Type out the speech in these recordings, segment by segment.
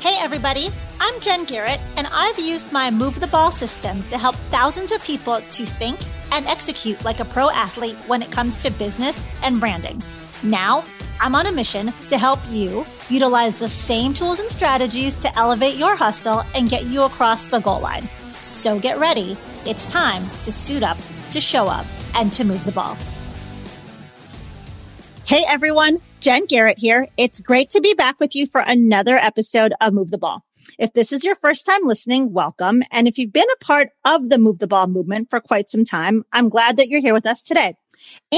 Hey, everybody. I'm Jen Garrett, and I've used my Move the Ball system to help thousands of people to think and execute like a pro athlete when it comes to business and branding. Now, I'm on a mission to help you utilize the same tools and strategies to elevate your hustle and get you across the goal line. So get ready. It's time to suit up, to show up, and to move the ball. Hey, everyone. Jen Garrett here. It's great to be back with you for another episode of Move the Ball. If this is your first time listening, welcome. And if you've been a part of the Move the Ball movement for quite some time, I'm glad that you're here with us today.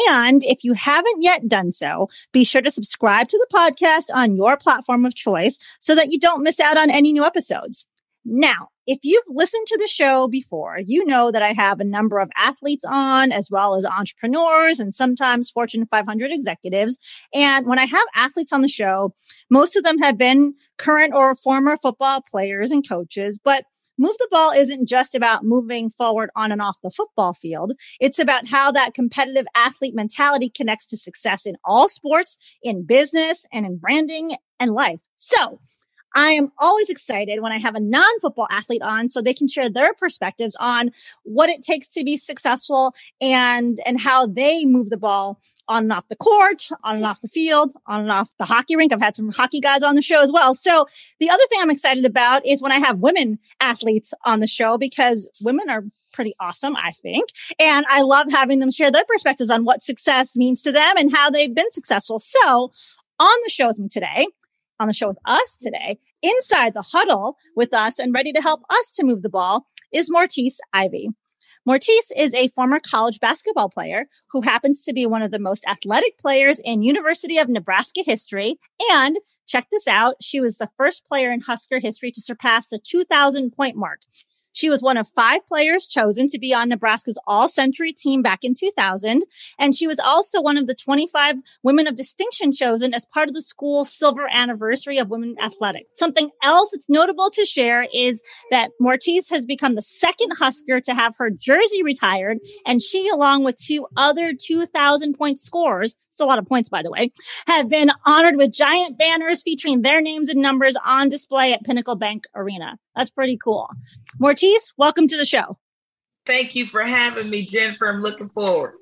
And if you haven't yet done so, be sure to subscribe to the podcast on your platform of choice so that you don't miss out on any new episodes. Now, if you've listened to the show before, you know that I have a number of athletes on as well as entrepreneurs and sometimes Fortune 500 executives. And when I have athletes on the show, most of them have been current or former football players and coaches, but Move the ball isn't just about moving forward on and off the football field. It's about how that competitive athlete mentality connects to success in all sports, in business and in branding and life. So I am always excited when I have a non football athlete on so they can share their perspectives on what it takes to be successful and, and how they move the ball on and off the court, on and off the field, on and off the hockey rink. I've had some hockey guys on the show as well. So the other thing I'm excited about is when I have women athletes on the show because women are pretty awesome, I think. And I love having them share their perspectives on what success means to them and how they've been successful. So on the show with me today, on the show with us today, inside the huddle with us and ready to help us to move the ball is Maurtice Ivy. Maurtice is a former college basketball player who happens to be one of the most athletic players in University of Nebraska history. And check this out. She was the first player in Husker history to surpass the 2000 point mark. She was one of five players chosen to be on Nebraska's all century team back in 2000. And she was also one of the 25 women of distinction chosen as part of the school's silver anniversary of women athletics. Something else that's notable to share is that Maurtice has become the second Husker to have her jersey retired. And she, along with two other 2000 point scores, it's a lot of points, by the way, have been honored with giant banners featuring their names and numbers on display at Pinnacle Bank Arena. That's pretty cool. Maurtice, welcome to the show. Thank you for having me, Jennifer. I'm looking forward.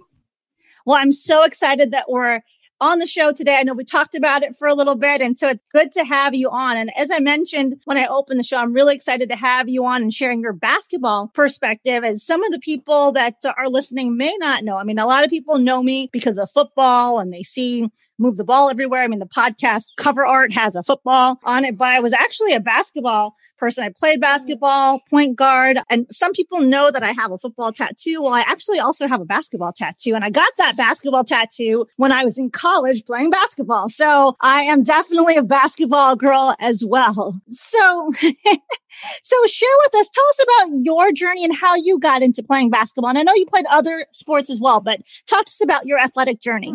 Well, I'm so excited that we're on the show today. I know we talked about it for a little bit, and so it's good to have you on. And as I mentioned when I opened the show, I'm really excited to have you on and sharing your basketball perspective as some of the people that are listening may not know. I mean, a lot of people know me because of football and they see move the ball everywhere. I mean, the podcast cover art has a football on it, but I was actually a basketball person. I played basketball, point guard, and some people know that I have a football tattoo. Well, I actually also have a basketball tattoo and I got that basketball tattoo when I was in college playing basketball. So I am definitely a basketball girl as well. So, so share with us, tell us about your journey and how you got into playing basketball. And I know you played other sports as well, but talk to us about your athletic journey.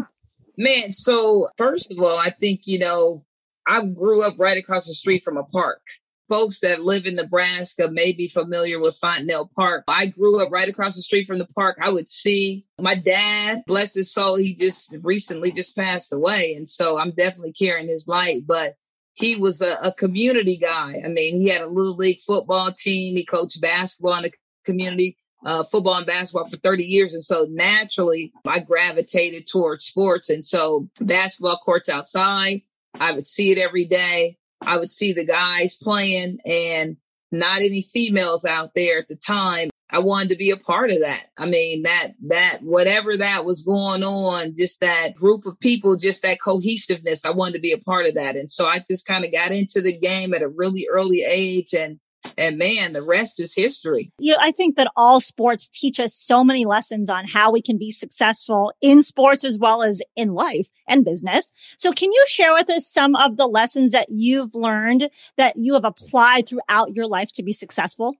Man, so first of all, I think, you know, I grew up right across the street from a park folks that live in Nebraska may be familiar with Fontenelle Park. I grew up right across the street from the park. I would see my dad, bless his soul, he just recently just passed away. And so I'm definitely carrying his light, but he was a, a community guy. I mean, he had a little league football team. He coached basketball in the community. Uh, football and basketball for 30 years. And so naturally, I gravitated towards sports. And so basketball courts outside, I would see it every day. I would see the guys playing and not any females out there at the time. I wanted to be a part of that. I mean, that, that, whatever that was going on, just that group of people, just that cohesiveness, I wanted to be a part of that. And so I just kind of got into the game at a really early age and and man, the rest is history. You know, I think that all sports teach us so many lessons on how we can be successful in sports as well as in life and business. So can you share with us some of the lessons that you've learned that you have applied throughout your life to be successful?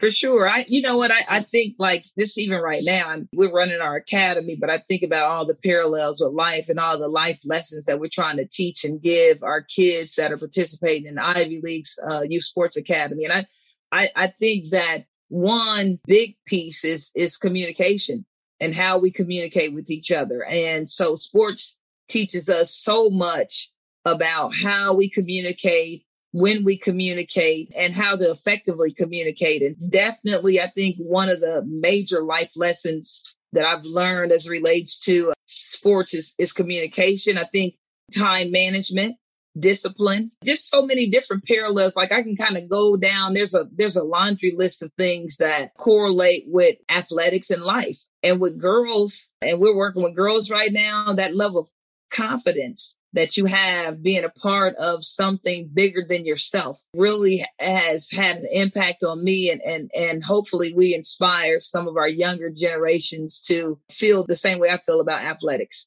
For sure. I, you know what? I, I think like this, even right now, I'm, we're running our academy, but I think about all the parallels with life and all the life lessons that we're trying to teach and give our kids that are participating in Ivy League's uh, Youth Sports Academy. And I, I, I think that one big piece is, is communication and how we communicate with each other. And so sports teaches us so much about how we communicate when we communicate and how to effectively communicate. And definitely, I think one of the major life lessons that I've learned as relates to uh, sports is, is communication. I think time management, discipline, just so many different parallels. Like I can kind of go down. There's a, there's a laundry list of things that correlate with athletics and life. And with girls, and we're working with girls right now, that level of confidence that you have being a part of something bigger than yourself really has had an impact on me and and and hopefully we inspire some of our younger generations to feel the same way I feel about athletics.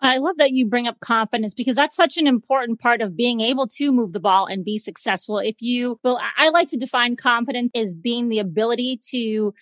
I love that you bring up confidence because that's such an important part of being able to move the ball and be successful. If you, well, I like to define confidence as being the ability to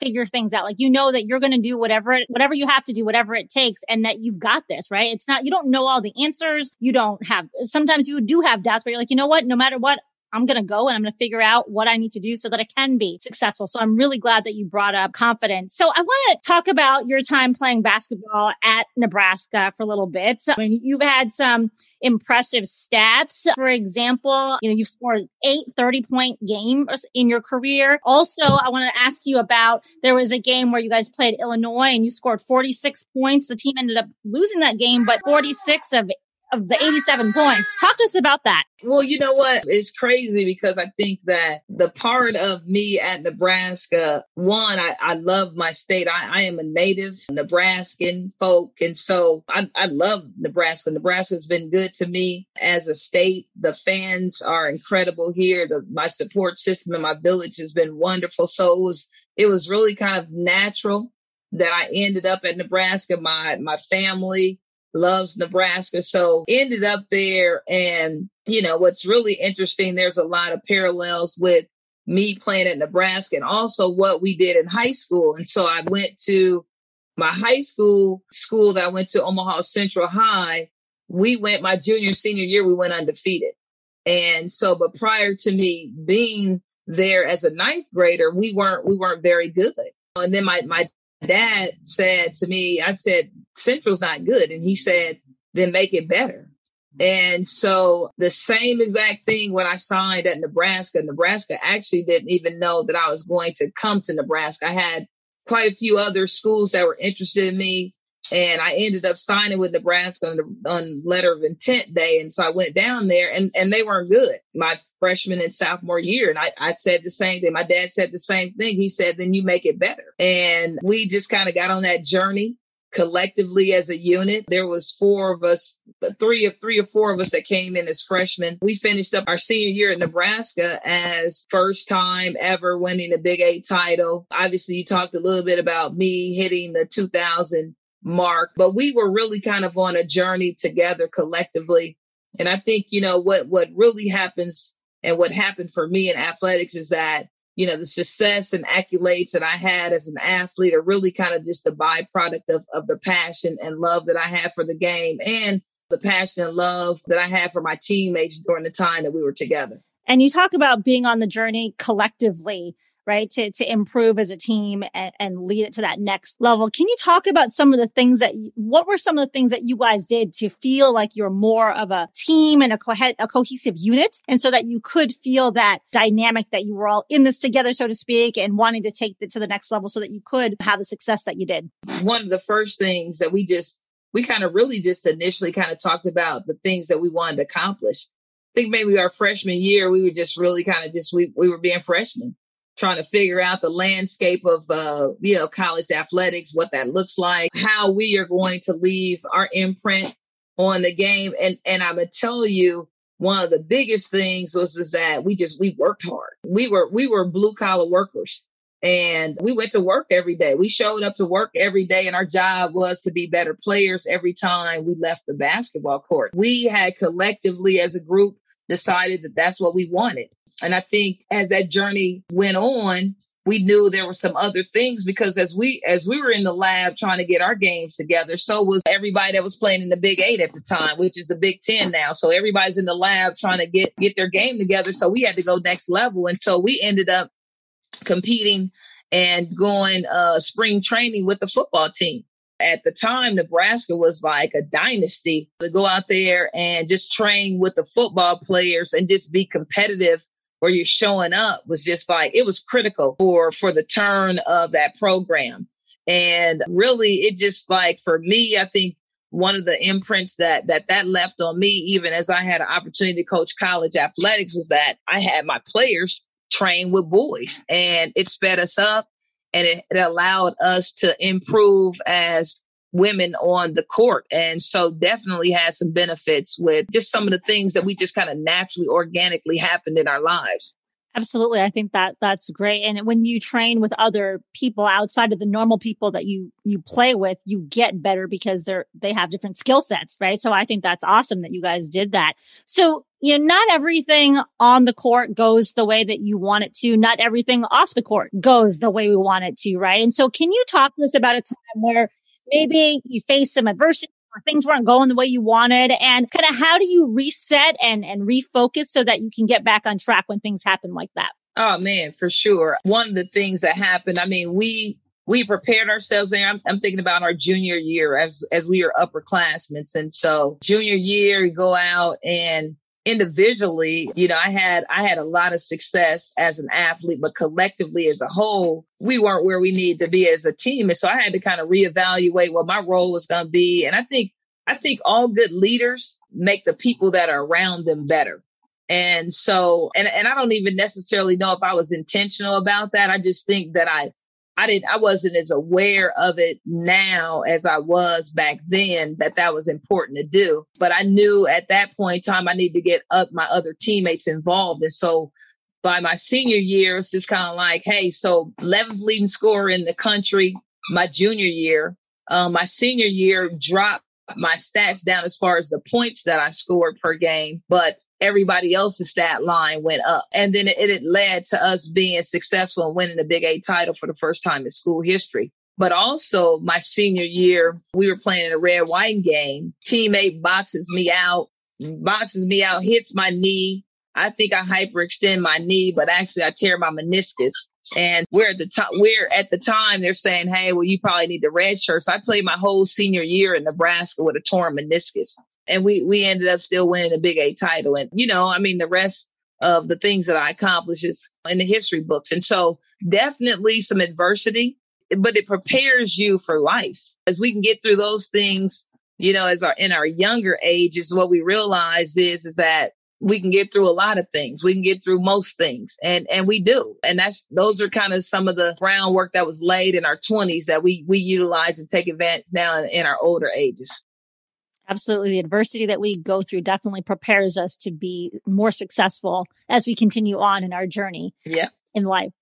figure things out. Like you know that you're going to do whatever it, whatever you have to do, whatever it takes, and that you've got this, right? It's not you don't know all the answers. You don't have. Sometimes you do have doubts, but you're like, you know what? No matter what, I'm going to go and I'm going to figure out what I need to do so that I can be successful. So I'm really glad that you brought up confidence. So I want to talk about your time playing basketball at Nebraska for a little bit. I mean, you've had some impressive stats. For example, you know, you've scored eight 30 point games in your career. Also, I want to ask you about there was a game where you guys played Illinois and you scored 46 points. The team ended up losing that game, but 46 of of the 87 points. Talk to us about that. Well, you know what? It's crazy because I think that the part of me at Nebraska, one, I, I love my state. I, I am a native Nebraskan folk. And so I, I love Nebraska. Nebraska has been good to me as a state. The fans are incredible here. The, my support system in my village has been wonderful. So it was, it was really kind of natural that I ended up at Nebraska. My, my family, loves Nebraska. So ended up there. And, you know, what's really interesting, there's a lot of parallels with me playing at Nebraska and also what we did in high school. And so I went to my high school school that I went to Omaha Central High. We went my junior, senior year, we went undefeated. And so, but prior to me being there as a ninth grader, we weren't, we weren't very good. And then my, my dad said to me, I said, Central's not good. And he said, then make it better. And so the same exact thing when I signed at Nebraska, Nebraska actually didn't even know that I was going to come to Nebraska. I had quite a few other schools that were interested in me. And I ended up signing with Nebraska on, the, on letter of intent day. And so I went down there and, and they weren't good my freshman and sophomore year. And I, I said the same thing. My dad said the same thing. He said, then you make it better. And we just kind of got on that journey collectively as a unit. There was four of us, three of three or four of us that came in as freshmen. We finished up our senior year at Nebraska as first time ever winning a Big Eight title. Obviously, you talked a little bit about me hitting the 2000 mark, but we were really kind of on a journey together collectively. And I think, you know, what, what really happens and what happened for me in athletics is that you know, the success and accolades that I had as an athlete are really kind of just a byproduct of, of the passion and love that I have for the game and the passion and love that I had for my teammates during the time that we were together. And you talk about being on the journey collectively right? To, to improve as a team and, and lead it to that next level. Can you talk about some of the things that, what were some of the things that you guys did to feel like you're more of a team and a, co- a cohesive unit? And so that you could feel that dynamic that you were all in this together, so to speak, and wanting to take it to the next level so that you could have the success that you did? One of the first things that we just, we kind of really just initially kind of talked about the things that we wanted to accomplish. I think maybe our freshman year, we were just really kind of just, we, we were being freshmen trying to figure out the landscape of uh, you know college athletics, what that looks like, how we are going to leave our imprint on the game. And and I'm gonna tell you, one of the biggest things was is that we just we worked hard. We were we were blue collar workers. And we went to work every day. We showed up to work every day and our job was to be better players every time we left the basketball court. We had collectively as a group decided that that's what we wanted. And I think as that journey went on, we knew there were some other things because as we as we were in the lab trying to get our games together, so was everybody that was playing in the Big Eight at the time, which is the Big Ten now. So everybody's in the lab trying to get get their game together. So we had to go next level, and so we ended up competing and going uh, spring training with the football team. At the time, Nebraska was like a dynasty to go out there and just train with the football players and just be competitive where you're showing up was just like it was critical for for the turn of that program. And really it just like for me, I think one of the imprints that that that left on me even as I had an opportunity to coach college athletics was that I had my players train with boys and it sped us up and it, it allowed us to improve as women on the court. And so definitely has some benefits with just some of the things that we just kind of naturally, organically happened in our lives. Absolutely. I think that that's great. And when you train with other people outside of the normal people that you, you play with, you get better because they're, they have different skill sets, right? So I think that's awesome that you guys did that. So, you know, not everything on the court goes the way that you want it to. Not everything off the court goes the way we want it to, right? And so can you talk to us about a time where maybe you faced some adversity or things weren't going the way you wanted. And kind of how do you reset and and refocus so that you can get back on track when things happen like that? Oh man for sure. One of the things that happened i mean we we prepared ourselves and I'm, I'm thinking about our junior year as as we are upperclassmen. And so junior year you go out and individually, you know, I had I had a lot of success as an athlete, but collectively as a whole, we weren't where we need to be as a team. And so I had to kind of reevaluate what my role was going to be. And I think I think all good leaders make the people that are around them better. And so, and, and I don't even necessarily know if I was intentional about that. I just think that I I didn't, I wasn't as aware of it now as I was back then that that was important to do. But I knew at that point in time, I need to get up my other teammates involved. And so by my senior year, it's just kind of like, hey, so 11th leading scorer in the country, my junior year, um, my senior year dropped my stats down as far as the points that I scored per game, but everybody else's stat line went up. And then it, it led to us being successful and winning the Big Eight title for the first time in school history. But also my senior year, we were playing in a red white game. Teammate boxes me out, boxes me out, hits my knee. I think I hyperextend my knee, but actually I tear my meniscus. And we're at the time, we're at the time they're saying, Hey, well, you probably need the red shirt. So I played my whole senior year in Nebraska with a torn meniscus and we we ended up still winning a Big Eight title. And you know, I mean, the rest of the things that I accomplished is in the history books. And so, definitely some adversity, but it prepares you for life as we can get through those things. You know, as our in our younger ages, what we realize is is that we can get through a lot of things. We can get through most things and, and we do. And that's, those are kind of some of the groundwork that was laid in our twenties that we, we utilize and take advantage now in, in our older ages. Absolutely. The adversity that we go through definitely prepares us to be more successful as we continue on in our journey yeah. in life.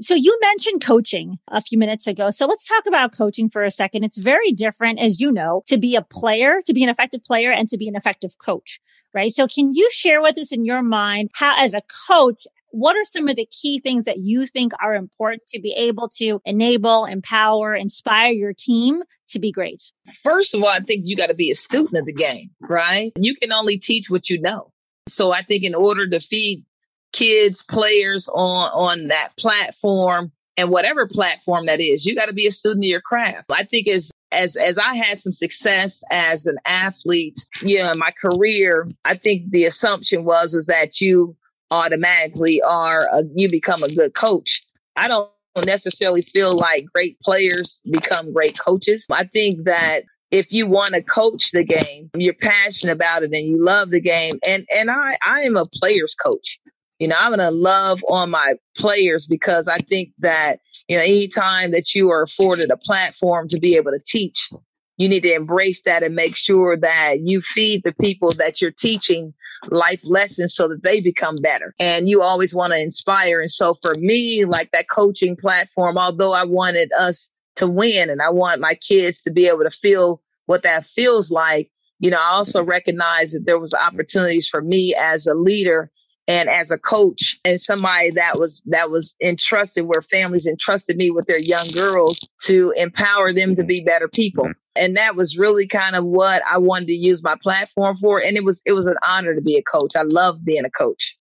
So you mentioned coaching a few minutes ago. So let's talk about coaching for a second. It's very different, as you know, to be a player, to be an effective player and to be an effective coach, right? So can you share with us in your mind how, as a coach, what are some of the key things that you think are important to be able to enable, empower, inspire your team to be great? First of all, I think you got to be a student of the game, right? You can only teach what you know. So I think in order to feed kids, players on, on that platform and whatever platform that is, you got to be a student of your craft. I think as as as I had some success as an athlete, you know, in my career, I think the assumption was was that you automatically are a, you become a good coach. I don't necessarily feel like great players become great coaches. I think that if you want to coach the game, you're passionate about it and you love the game. And and I I am a players coach. You know, I'm gonna love on my players because I think that, you know, anytime that you are afforded a platform to be able to teach, you need to embrace that and make sure that you feed the people that you're teaching life lessons so that they become better. And you always want to inspire. And so for me, like that coaching platform, although I wanted us to win and I want my kids to be able to feel what that feels like, you know, I also recognize that there was opportunities for me as a leader and as a coach and somebody that was that was entrusted where families entrusted me with their young girls to empower them to mm-hmm. be better people. Mm-hmm. And that was really kind of what i wanted to use my platform for. And it was it was an honor to be a coach. I love being a coach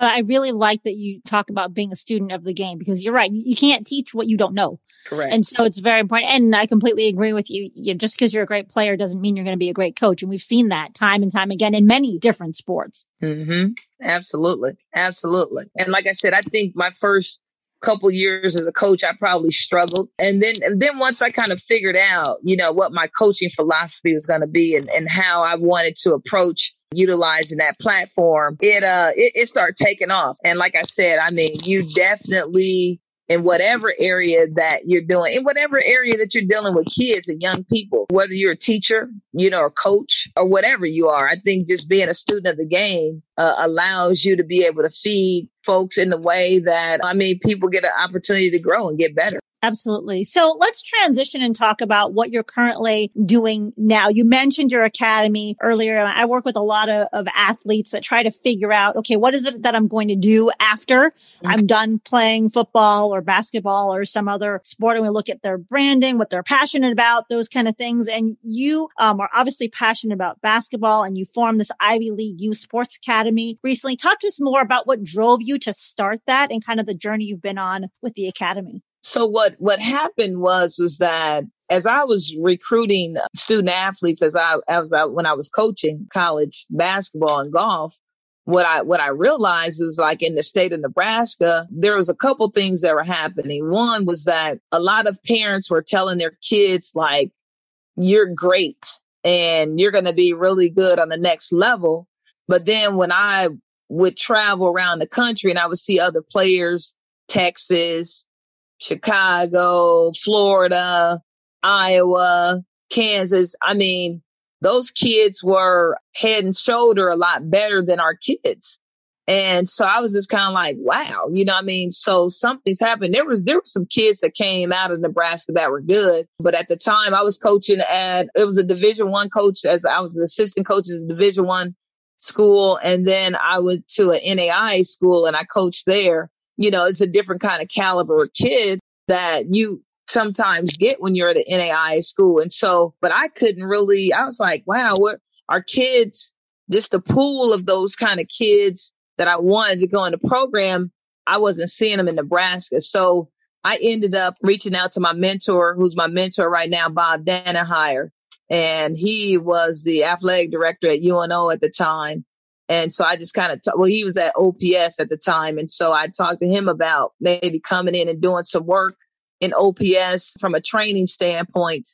I really like that you talk about being a student of the game because you're right. You, you can't teach what you don't know. Correct. And so it's very important. And I completely agree with you. you just because you're a great player doesn't mean you're going to be a great coach. And we've seen that time and time again in many different sports. Mm-hmm. Absolutely. Absolutely. And like I said, I think my first couple years as a coach, I probably struggled. And then, and then once I kind of figured out, you know, what my coaching philosophy was going to be and, and how I wanted to approach utilizing that platform, it, uh, it, it started taking off. And like I said, I mean, you definitely in whatever area that you're doing, in whatever area that you're dealing with kids and young people, whether you're a teacher, you know, a coach or whatever you are. I think just being a student of the game uh, allows you to be able to feed folks in the way that, I mean, people get an opportunity to grow and get better. Absolutely. So let's transition and talk about what you're currently doing now. You mentioned your academy earlier. I work with a lot of, of athletes that try to figure out, okay, what is it that I'm going to do after mm-hmm. I'm done playing football or basketball or some other sport? And we look at their branding, what they're passionate about, those kind of things. And you um, are obviously passionate about basketball and you formed this Ivy League Youth Sports Academy recently. Talk to us more about what drove you to start that and kind of the journey you've been on with the academy. So what what happened was was that as I was recruiting student athletes, as I as I when I was coaching college basketball and golf, what I what I realized was like in the state of Nebraska, there was a couple things that were happening. One was that a lot of parents were telling their kids like, "You're great and you're going to be really good on the next level." But then when I would travel around the country and I would see other players, Texas, Chicago, Florida, Iowa, Kansas. I mean, those kids were head and shoulder a lot better than our kids. And so I was just kind of like, wow, you know I mean? So something's happened. There was, there were some kids that came out of Nebraska that were good. But at the time I was coaching at, it was a division one coach as I was an assistant coach at a division one school. And then I went to an NAIA school and I coached there you know, it's a different kind of caliber of kid that you sometimes get when you're at an NAIA school. And so, but I couldn't really, I was like, wow, what our kids, just the pool of those kind of kids that I wanted to go in the program, I wasn't seeing them in Nebraska. So I ended up reaching out to my mentor, who's my mentor right now, Bob Danenhauer. And he was the athletic director at UNO at the time. And so I just kind of, t- well, he was at OPS at the time. And so I talked to him about maybe coming in and doing some work in OPS from a training standpoint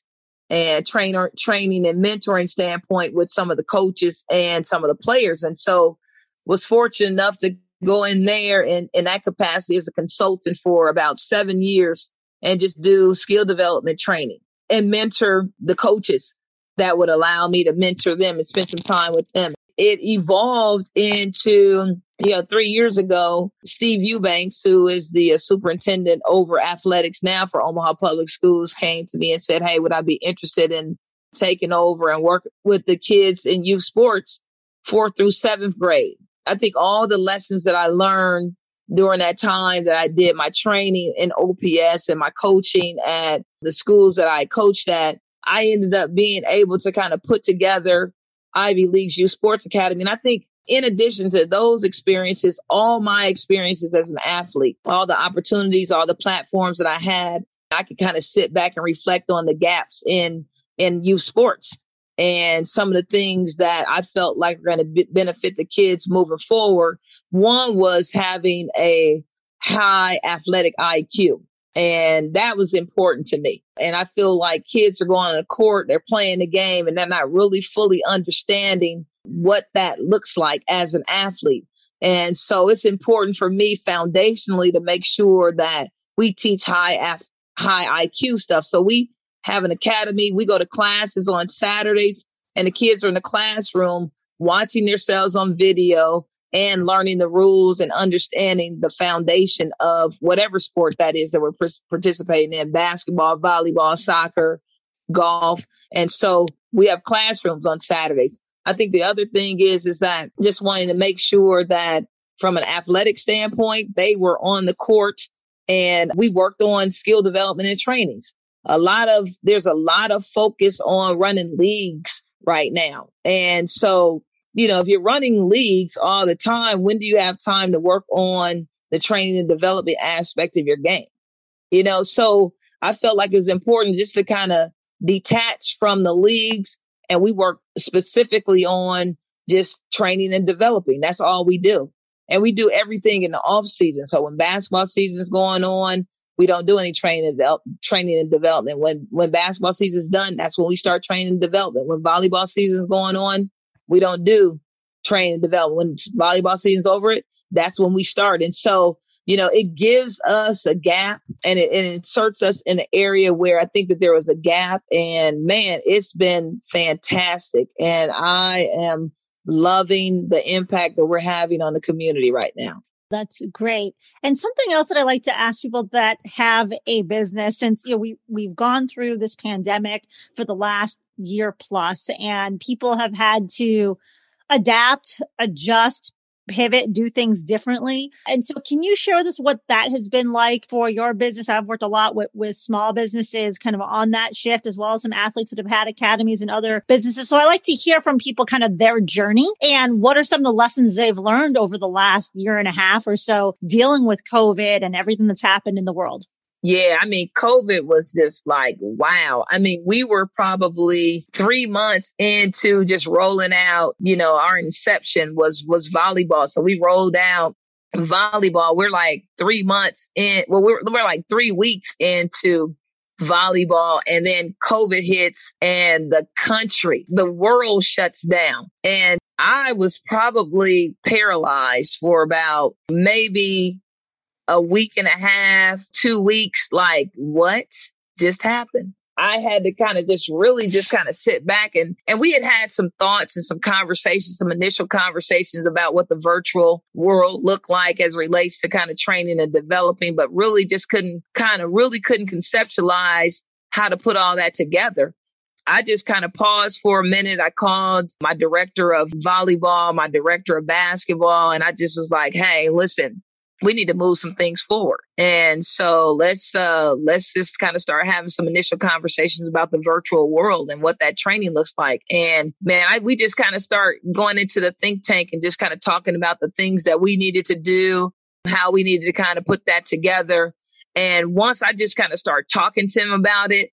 and trainer training and mentoring standpoint with some of the coaches and some of the players. And so was fortunate enough to go in there in, in that capacity as a consultant for about seven years and just do skill development training and mentor the coaches that would allow me to mentor them and spend some time with them it evolved into, you know, three years ago, Steve Eubanks, who is the uh, superintendent over athletics now for Omaha Public Schools, came to me and said, Hey, would I be interested in taking over and work with the kids in youth sports fourth through seventh grade? I think all the lessons that I learned during that time that I did my training in OPS and my coaching at the schools that I coached at, I ended up being able to kind of put together Ivy League's Youth Sports Academy. And I think in addition to those experiences, all my experiences as an athlete, all the opportunities, all the platforms that I had, I could kind of sit back and reflect on the gaps in in youth sports and some of the things that I felt like were going to be- benefit the kids moving forward. One was having a high athletic IQ. And that was important to me. And I feel like kids are going to court, they're playing the game, and they're not really fully understanding what that looks like as an athlete. And so it's important for me foundationally to make sure that we teach high high IQ stuff. So we have an academy. We go to classes on Saturdays and the kids are in the classroom watching themselves on video and learning the rules and understanding the foundation of whatever sport that is that we're participating in basketball, volleyball, soccer, golf. And so we have classrooms on Saturdays. I think the other thing is, is that just wanting to make sure that from an athletic standpoint, they were on the court and we worked on skill development and trainings. A lot of, there's a lot of focus on running leagues right now. And so you know, if you're running leagues all the time, when do you have time to work on the training and development aspect of your game? You know, so I felt like it was important just to kind of detach from the leagues and we work specifically on just training and developing. That's all we do. And we do everything in the off season. So when basketball season is going on, we don't do any training and training and development. When when basketball season is done, that's when we start training and development. When volleyball season is going on, we don't do training and development. When volleyball season's over it, that's when we start. And so, you know, it gives us a gap and it, and it inserts us in an area where I think that there was a gap. And man, it's been fantastic. And I am loving the impact that we're having on the community right now. That's great. And something else that I like to ask people that have a business since you know we we've gone through this pandemic for the last year plus and people have had to adapt, adjust, pivot, do things differently. And so can you share with us what that has been like for your business? I've worked a lot with, with small businesses kind of on that shift, as well as some athletes that have had academies and other businesses. So I like to hear from people kind of their journey and what are some of the lessons they've learned over the last year and a half or so dealing with COVID and everything that's happened in the world. Yeah, I mean, COVID was just like, wow. I mean, we were probably three months into just rolling out, you know, our inception was, was volleyball. So we rolled out volleyball. We're like three months in, well, we're, we're like three weeks into volleyball and then COVID hits and the country, the world shuts down. And I was probably paralyzed for about maybe a week and a half, two weeks, like what just happened? I had to kind of just really just kind of sit back and, and we had had some thoughts and some conversations, some initial conversations about what the virtual world looked like as relates to kind of training and developing, but really just couldn't kind of really couldn't conceptualize how to put all that together. I just kind of paused for a minute. I called my director of volleyball, my director of basketball, and I just was like, Hey, listen, we need to move some things forward. And so let's uh let's just kind of start having some initial conversations about the virtual world and what that training looks like. And man, I, we just kind of start going into the think tank and just kind of talking about the things that we needed to do, how we needed to kind of put that together. And once I just kind of start talking to them about it,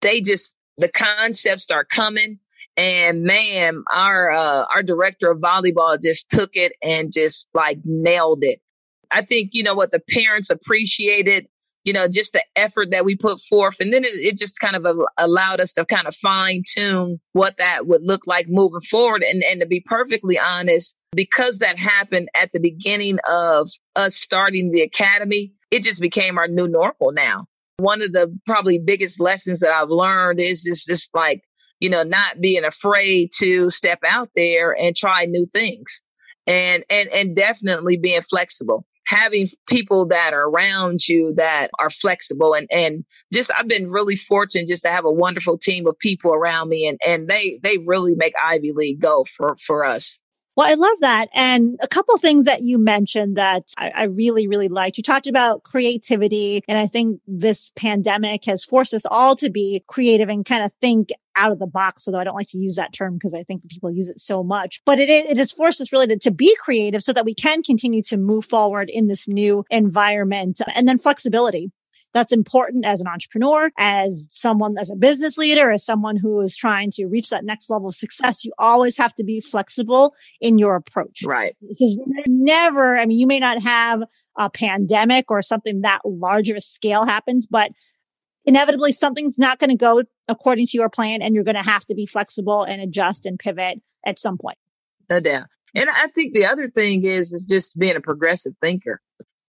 they just the concepts start coming. And man, our uh, our director of volleyball just took it and just like nailed it. I think, you know, what the parents appreciated, you know, just the effort that we put forth. And then it, it just kind of allowed us to kind of fine tune what that would look like moving forward. And, and to be perfectly honest, because that happened at the beginning of us starting the academy, it just became our new normal now. One of the probably biggest lessons that I've learned is just, just like, you know, not being afraid to step out there and try new things and, and, and definitely being flexible having people that are around you that are flexible and and just I've been really fortunate just to have a wonderful team of people around me and and they they really make Ivy League go for for us. Well, I love that. And a couple things that you mentioned that I, I, really, really liked. You talked about creativity. And I think this pandemic has forced us all to be creative and kind of think out of the box. Although I don't like to use that term because I think people use it so much, but it, it has forced us really to, to be creative so that we can continue to move forward in this new environment and then flexibility that's important as an entrepreneur, as someone, as a business leader, as someone who is trying to reach that next level of success. You always have to be flexible in your approach. Right. Because never, I mean, you may not have a pandemic or something that large of a scale happens, but inevitably something's not going to go according to your plan and you're going to have to be flexible and adjust and pivot at some point. No doubt. And I think the other thing is, is just being a progressive thinker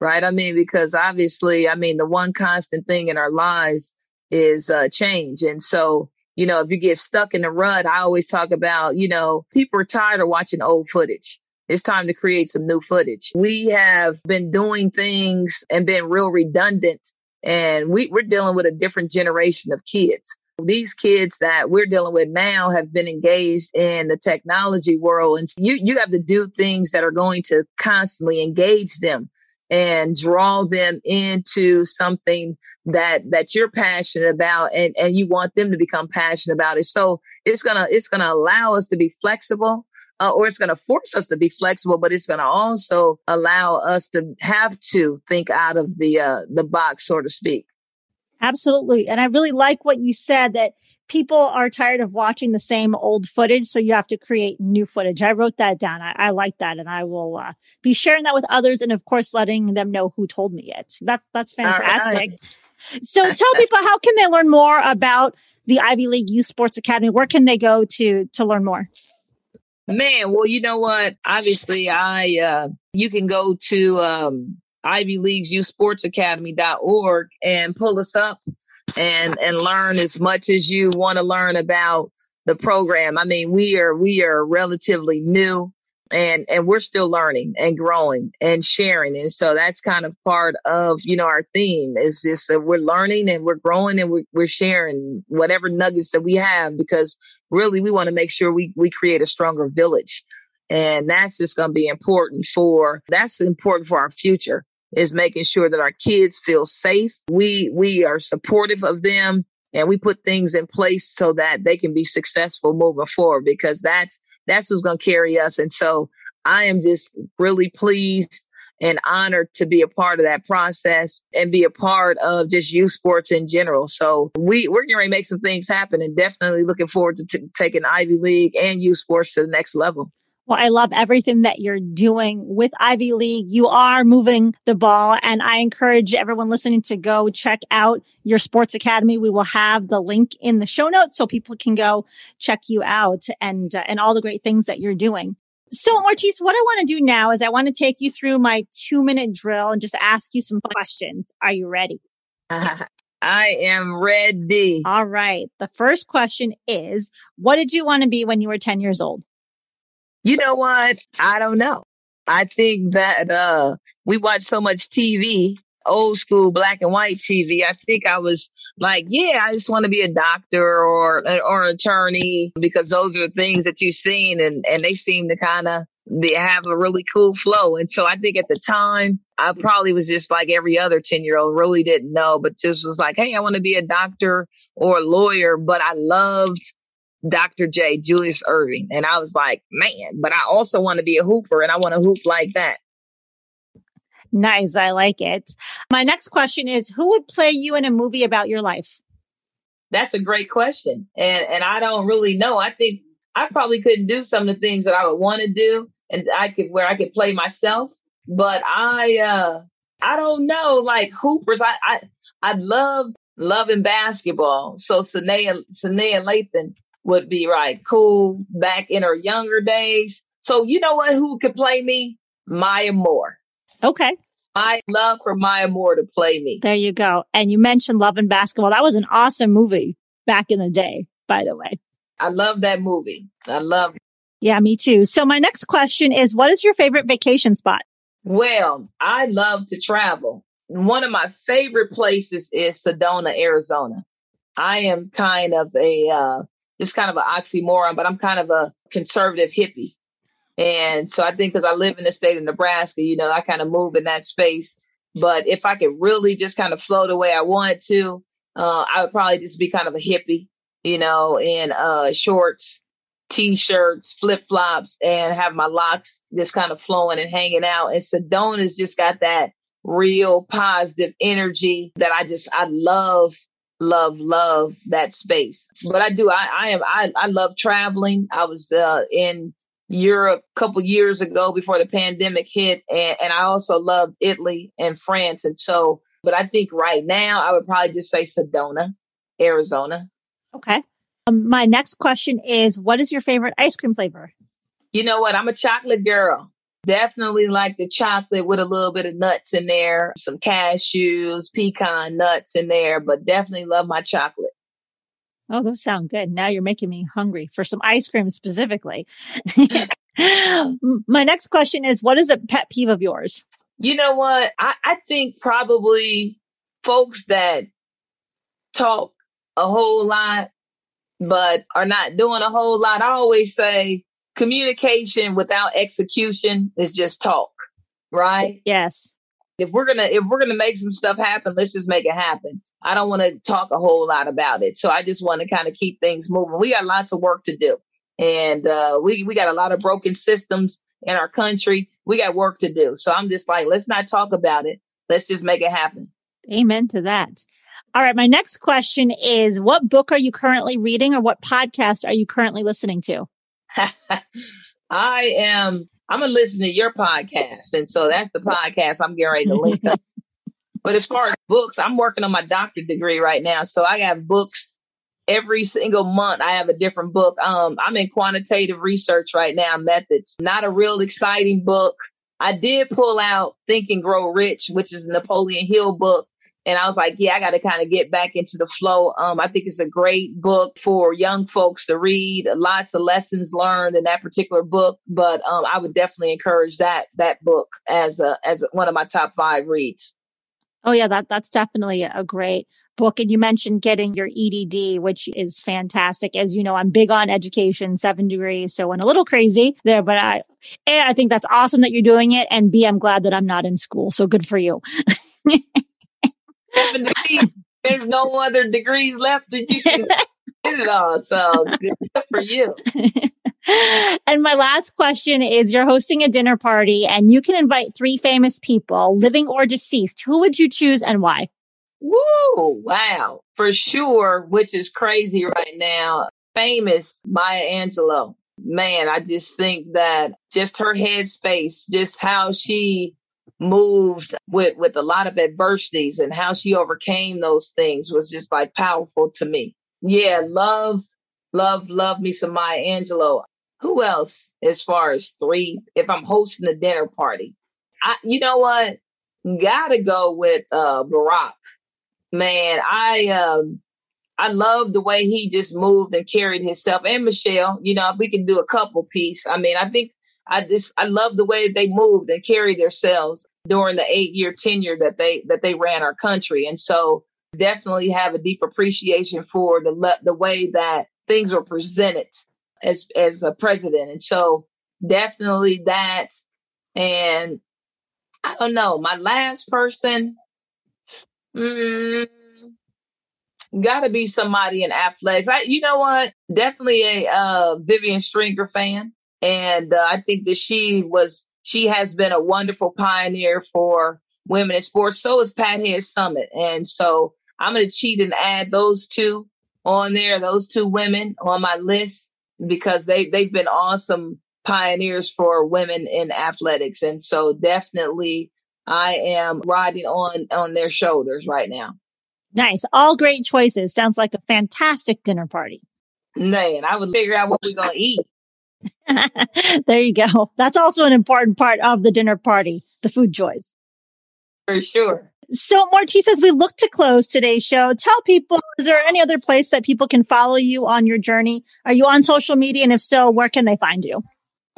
right? I mean, because obviously, I mean, the one constant thing in our lives is uh, change. And so, you know, if you get stuck in the rut, I always talk about, you know, people are tired of watching old footage. It's time to create some new footage. We have been doing things and been real redundant and we, we're dealing with a different generation of kids. These kids that we're dealing with now have been engaged in the technology world. And you, you have to do things that are going to constantly engage them and draw them into something that that you're passionate about and and you want them to become passionate about it so it's gonna it's gonna allow us to be flexible uh, or it's going to force us to be flexible, but it's going to also allow us to have to think out of the uh, the box, so to speak. Absolutely. And I really like what you said that people are tired of watching the same old footage. So you have to create new footage. I wrote that down. I, I like that. And I will uh, be sharing that with others. And of course, letting them know who told me it. That, that's fantastic. Right. So tell people, how can they learn more about the Ivy League Youth Sports Academy? Where can they go to, to learn more? Man, well, you know what? Obviously, I, uh, you can go to, um, Ivy League's Youth Sports Academy.org and pull us up and, and learn as much as you want to learn about the program. I mean, we are, we are relatively new and, and we're still learning and growing and sharing. And so that's kind of part of, you know, our theme is just that we're learning and we're growing and we're, we're sharing whatever nuggets that we have because really we want to make sure we, we create a stronger village. And that's just going to be important for, that's important for our future is making sure that our kids feel safe. We, we are supportive of them and we put things in place so that they can be successful moving forward because that's, that's who's going to carry us. And so I am just really pleased and honored to be a part of that process and be a part of just youth sports in general. So we, we're going to make some things happen and definitely looking forward to t- taking Ivy League and youth sports to the next level. Well, I love everything that you're doing with Ivy League. You are moving the ball and I encourage everyone listening to go check out your sports academy. We will have the link in the show notes so people can go check you out and, uh, and all the great things that you're doing. So Ortiz, what I want to do now is I want to take you through my two minute drill and just ask you some questions. Are you ready? I am ready. All right. The first question is, what did you want to be when you were 10 years old? You know what? I don't know. I think that uh we watch so much TV, old school black and white TV. I think I was like, yeah, I just want to be a doctor or or an attorney because those are the things that you've seen and and they seem to kind of they have a really cool flow. And so I think at the time I probably was just like every other 10 year old, really didn't know, but just was like, Hey, I want to be a doctor or a lawyer, but I loved Dr. J, Julius Erving. And I was like, man, but I also want to be a hooper and I want to hoop like that. Nice. I like it. My next question is who would play you in a movie about your life? That's a great question. And and I don't really know. I think I probably couldn't do some of the things that I would want to do and I could where I could play myself. But I uh I don't know, like hoopers. I I I love loving basketball. So Sanaa Sanaa Lathan would be right cool back in her younger days. So you know what? Who could play me? Maya Moore. Okay. I love for Maya Moore to play me. There you go. And you mentioned Love and Basketball. That was an awesome movie back in the day, by the way. I love that movie. I love. Yeah, me too. So my next question is what is your favorite vacation spot? Well, I love to travel. One of my favorite places is Sedona, Arizona. I am kind of a uh, it's kind of an oxymoron, but I'm kind of a conservative hippie. And so I think because I live in the state of Nebraska, you know, I kind of move in that space. But if I could really just kind of flow the way I wanted to, uh, I would probably just be kind of a hippie, you know, in uh, shorts, t-shirts, flip flops, and have my locks just kind of flowing and hanging out. And Sedona's just got that real positive energy that I just I love love love that space. But i do i i am i, I love traveling. I was uh, in europe a couple years ago before the pandemic hit and, and i also love italy and france. And so but i think right now i would probably just say sedona arizona. Okay. Um, my next question is what is your favorite ice cream flavor? You know what? I'm a chocolate girl Definitely like the chocolate with a little bit of nuts in there, some cashews, pecan nuts in there, but definitely love my chocolate. Oh, those sound good. Now you're making me hungry for some ice cream specifically. Mm. My next question is what is a pet peeve of yours? You know what? I, I think probably folks that talk a whole lot, but are not doing a whole lot. I always say communication without execution is just talk, right? Yes. If we're gonna if we're gonna make some stuff happen, let's just make it happen. I don't want to talk a whole lot about it. So I just want to kind of keep things moving. We got lots of work to do. And uh, we we got a lot of broken systems in our country. We got work to do. So I'm just like, let's not talk about it. Let's just make it happen. Amen to that. All right. My next question is what book are you currently reading or what podcast are you currently listening to? I am, I'm to listen to your podcast. And so that's the podcast I'm getting ready to link up. but as far as books, I'm working on my doctorate degree right now. So I have books every single month. I have a different book. Um, I'm in quantitative research right now, methods, not a real exciting book. I did pull out Think and Grow Rich, which is a Napoleon Hill book and I was like, yeah, I got to kind of get back into the flow. Um, I think it's a great book for young folks to read. Lots of lessons learned in that particular book, but um, I would definitely encourage that that book as a as one of my top five reads. Oh yeah, that that's definitely a great book. And you mentioned getting your EDD, which is fantastic. As you know, I'm big on education, seven degrees, so went a little crazy there. But I, I think that's awesome that you're doing it, and B, I'm glad that I'm not in school. So good for you. seven degrees. There's no other degrees left that you can get it all. So good for you. and my last question is you're hosting a dinner party and you can invite three famous people, living or deceased. Who would you choose and why? Woo! Wow. For sure, which is crazy right now. Famous Maya Angelou. Man, I just think that just her headspace, just how she moved with with a lot of adversities and how she overcame those things was just like powerful to me. Yeah, love, love, love me some Maya Angelou. Who else as far as three? If I'm hosting a dinner party, I you know what? Gotta go with uh Barack. Man, I um I love the way he just moved and carried himself and Michelle. You know, if we can do a couple piece. I mean, I think I just I love the way they moved and carried themselves during the eight year tenure that they that they ran our country. And so definitely have a deep appreciation for the the way that things were presented as as a president. And so definitely that. And I don't know, my last person, mm, gotta be somebody in athletics. I, you know what? Definitely a uh, Vivian Stringer fan. And uh, I think that she was she has been a wonderful pioneer for women in sports. So is Pat Head Summitt. And so I'm going to cheat and add those two on there, those two women on my list because they, they've been awesome pioneers for women in athletics. And so definitely I am riding on, on their shoulders right now. Nice. All great choices. Sounds like a fantastic dinner party. Man, I would figure out what we're going to eat. there you go. That's also an important part of the dinner party, the food choice. For sure. So, Maurtice, as we look to close today's show, tell people is there any other place that people can follow you on your journey? Are you on social media? And if so, where can they find you?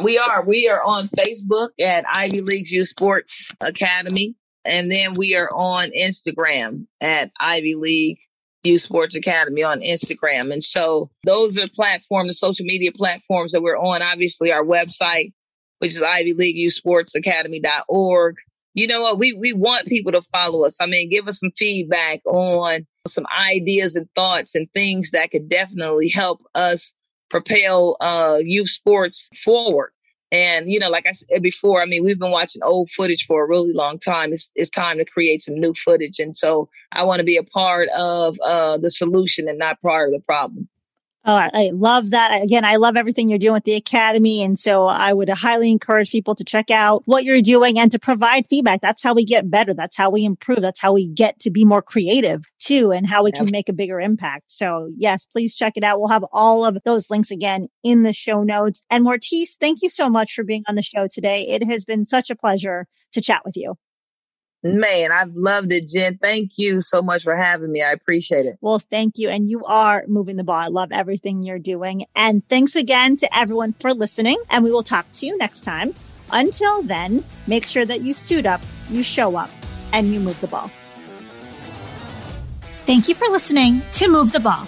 We are. We are on Facebook at Ivy League Youth Sports Academy. And then we are on Instagram at Ivy League Youth Sports Academy on Instagram. And so those are platforms, the social media platforms that we're on. Obviously, our website, which is Ivy League Youth Sports Academy.org. You know what? We, we want people to follow us. I mean, give us some feedback on some ideas and thoughts and things that could definitely help us propel uh, youth sports forward. And, you know, like I said before, I mean, we've been watching old footage for a really long time. It's, it's time to create some new footage. And so I want to be a part of uh, the solution and not part of the problem. Oh, I love that. Again, I love everything you're doing with the Academy. And so I would highly encourage people to check out what you're doing and to provide feedback. That's how we get better. That's how we improve. That's how we get to be more creative too and how we can make a bigger impact. So yes, please check it out. We'll have all of those links again in the show notes. And Maurtice, thank you so much for being on the show today. It has been such a pleasure to chat with you. Man, I've loved it, Jen. Thank you so much for having me. I appreciate it. Well, thank you. And you are moving the ball. I love everything you're doing. And thanks again to everyone for listening. And we will talk to you next time. Until then, make sure that you suit up, you show up, and you move the ball. Thank you for listening to Move the Ball.